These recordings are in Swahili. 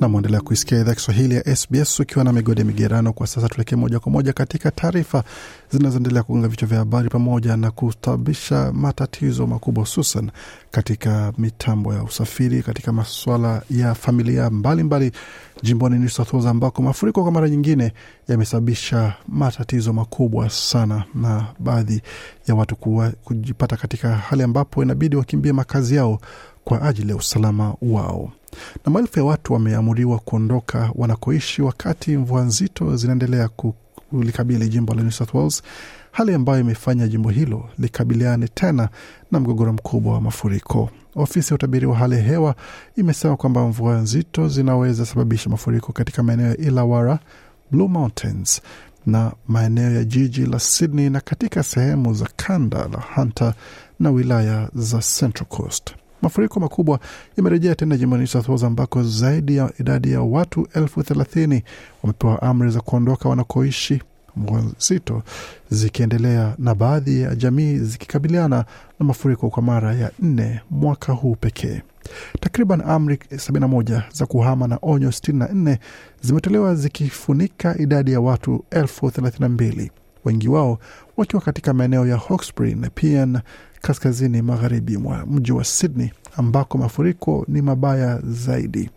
na mwendelea kuisikia idhaa Kiswahili ya SBS ukiwa na migode migerano. Kwa sasa tuelekee moja kwa moja katika taarifa zinazoendelea kugonga vichwa vya habari pamoja na kusababisha matatizo makubwa, hususan katika mitambo ya usafiri, katika masuala ya familia mbalimbali mbali, jimboni New South Wales ambako mafuriko kwa mara nyingine yamesababisha matatizo makubwa sana na baadhi ya watu kuwa, kujipata katika hali ambapo inabidi wakimbie makazi yao kwa ajili ya usalama wao na maelfu ya watu wameamuriwa kuondoka wanakoishi wakati mvua nzito zinaendelea kulikabili jimbo la New South Wales, hali ambayo imefanya jimbo hilo likabiliane tena na mgogoro mkubwa wa mafuriko. Ofisi ya utabiri wa hali ya hewa imesema kwamba mvua nzito zinaweza sababisha mafuriko katika maeneo ya Illawarra, Blue Mountains na maeneo ya jiji la Sydney na katika sehemu za kanda la Hunter na wilaya za Central Coast. Mafuriko makubwa yamerejea tena jimboni South Wales ambako zaidi ya idadi ya watu elfu thelathini wamepewa amri za kuondoka wanakoishi, mvua nzito zikiendelea na baadhi ya jamii zikikabiliana na mafuriko kwa mara ya nne mwaka huu pekee. Takriban amri 71 za kuhama na onyo 64 zimetolewa zikifunika idadi ya watu elfu thelathini na mbili, wengi wao wakiwa katika maeneo ya Hawkesbury na Pean kaskazini magharibi mwa mji wa Sydney ambako mafuriko ni mabaya zaidi.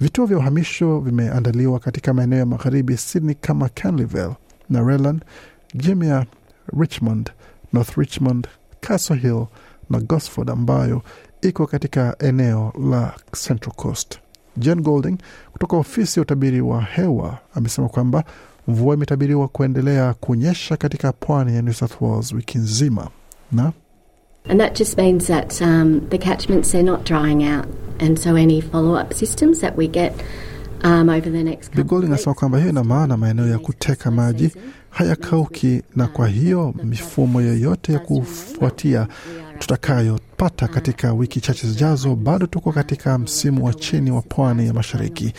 Vituo vya uhamisho vimeandaliwa katika maeneo ya magharibi Sydney kama Canleyville na Relan, Jimia, Richmond, North Richmond, Castle Hill na Gosford ambayo iko katika eneo la Central Coast. Jen Golding kutoka ofisi ya utabiri wa hewa amesema kwamba mvua imetabiriwa kuendelea kunyesha katika pwani ya New South Wales wiki nzima na And that just means that um, the catchments they're not drying out, and so any follow-up systems that we get um, over the next couple Bigol inasema kwamba hiyo ina maana maeneo ya kuteka maji hayakauki, na kwa hiyo mifumo yoyote ya kufuatia tutakayopata katika wiki chache zijazo, bado tuko katika msimu wa chini wa pwani ya mashariki.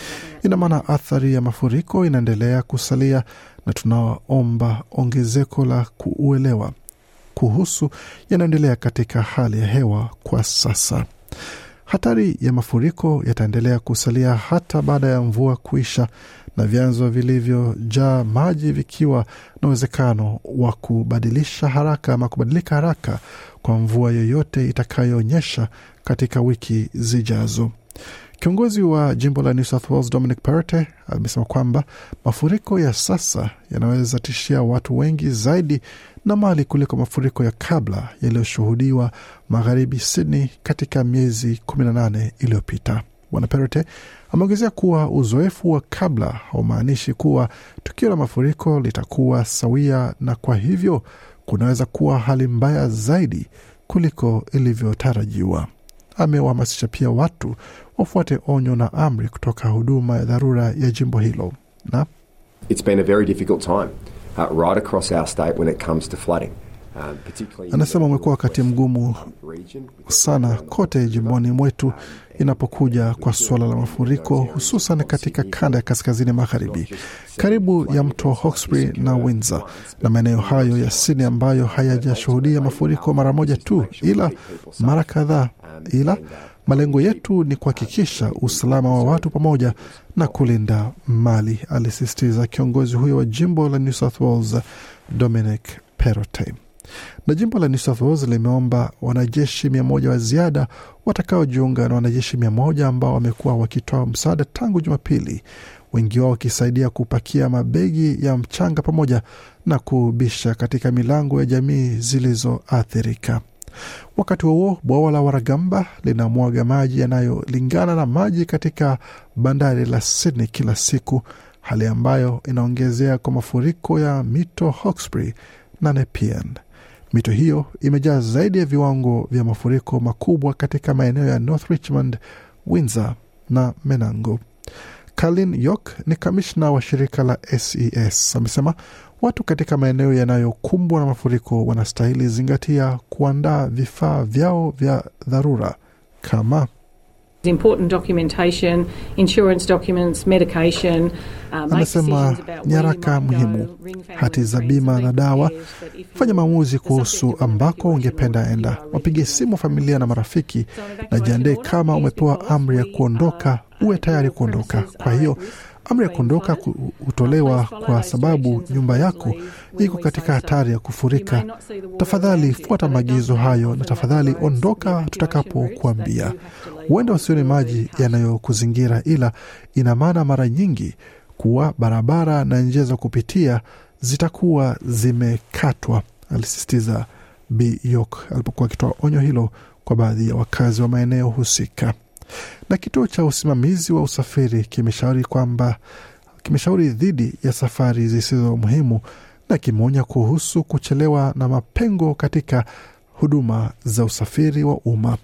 Ina maana athari ya mafuriko inaendelea kusalia, na tunaomba ongezeko la kuuelewa kuhusu yanayoendelea katika hali ya hewa kwa sasa. Hatari ya mafuriko yataendelea kusalia hata baada ya mvua kuisha na vyanzo vilivyojaa maji vikiwa na uwezekano wa kubadilisha haraka ama kubadilika haraka kwa mvua yoyote itakayoonyesha katika wiki zijazo. Kiongozi wa jimbo la New South Wales Dominic Perrottet amesema kwamba mafuriko ya sasa yanaweza tishia watu wengi zaidi na mali kuliko mafuriko ya kabla yaliyoshuhudiwa magharibi Sydney katika miezi 18 iliyopita. Bwana Perrottet ameongezea kuwa uzoefu wa kabla haumaanishi kuwa tukio la mafuriko litakuwa sawia, na kwa hivyo kunaweza kuwa hali mbaya zaidi kuliko ilivyotarajiwa. Amewahamasisha pia watu wafuate onyo na amri kutoka huduma ya dharura ya jimbo hilo na It's been a very difficult time uh, right across our state when it comes to flooding. Um, Anasema umekuwa wakati mgumu sana kote jimboni mwetu inapokuja kwa suala la mafuriko, hususan katika kanda ya kaskazini magharibi, karibu ya mto Hawkesbury na Windsor na maeneo hayo ya Sydney ambayo hayajashuhudia mafuriko mara moja tu, ila mara kadhaa. Ila malengo yetu ni kuhakikisha usalama wa watu pamoja na kulinda mali, alisisitiza kiongozi huyo wa jimbo la New South Wales Dominic Perrottet na jimbo la New South Wales limeomba wanajeshi mia moja wa ziada watakaojiunga na wanajeshi mia moja ambao wamekuwa wakitoa msaada tangu Jumapili, wengi wao wakisaidia kupakia mabegi ya mchanga pamoja na kubisha katika milango ya jamii zilizoathirika. Wakati huo bwawa la Waragamba linamwaga maji yanayolingana na maji katika bandari la Sydney kila siku, hali ambayo inaongezea kwa mafuriko ya mito Hawkesbury na Nepean. Mito hiyo imejaa zaidi ya viwango vya mafuriko makubwa katika maeneo ya North Richmond, Windsor na Menango. Kalin York ni kamishna wa shirika la SES amesema watu katika maeneo yanayokumbwa na mafuriko wanastahili zingatia kuandaa vifaa vyao vya dharura kama Important documentation, insurance documents, medication. Uh, you nyaraka muhimu, hati za bima na dawa. Fanya maamuzi kuhusu ambako ungependa enda. to simu familia na marafiki So na jiandae kama umepewa amri ya kuondoka, uwe tayari kuondoka. Kwa hiyo amri ya kuondoka hutolewa kwa sababu nyumba yako iko katika hatari ya kufurika. Tafadhali fuata maagizo hayo na tafadhali ondoka tutakapokuambia. Huenda on usione maji yanayokuzingira, ila ina maana mara nyingi kuwa barabara na njia za kupitia zitakuwa zimekatwa, alisisitiza Bi York alipokuwa akitoa onyo hilo kwa baadhi ya wakazi wa maeneo husika. Na kituo cha usimamizi wa usafiri kimeshauri kwamba kimeshauri dhidi ya safari zisizo muhimu na kimeonya kuhusu kuchelewa na mapengo katika huduma za usafiri wa umma.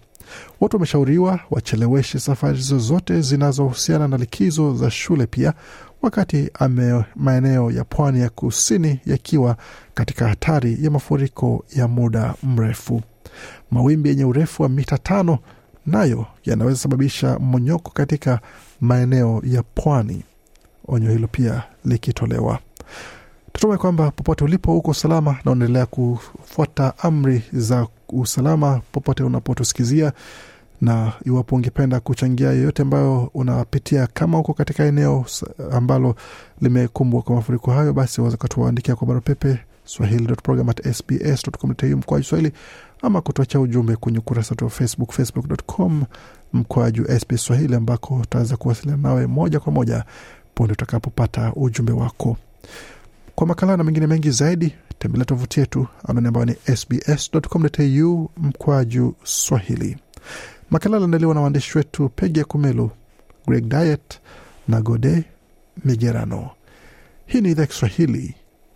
Watu wameshauriwa wacheleweshe safari zozote zinazohusiana na likizo za shule pia, wakati ame maeneo ya pwani ya kusini yakiwa katika hatari ya mafuriko ya muda mrefu. Mawimbi yenye urefu wa mita tano nayo yanaweza sababisha mmonyoko katika maeneo ya pwani, onyo hilo pia likitolewa. Tutume kwamba popote ulipo uko salama na unaendelea kufuata amri za usalama popote unapotusikizia, na iwapo ungependa kuchangia yoyote ambayo unapitia, kama uko katika eneo ambalo limekumbwa kwa mafuriko hayo, basi waweza kutuandikia kwa barua pepe swahili.program@sbs.com.au mkoaju swahili ama kutuachia ujumbe kwenye ukurasa wetu wa Facebook, facebook.com mkoaju SBS Swahili, ambako utaweza kuwasiliana nawe moja kwa moja punde utakapopata ujumbe wako. Kwa makala na mengine mengi zaidi, tembelea tovuti yetu anwani ambayo ni sbs.com.au mkwaju swahili. Makala aliandaliwa na waandishi wetu Pegi ya Kumelu, Greg Diet na Gode Migerano. Hii ni idhaa Kiswahili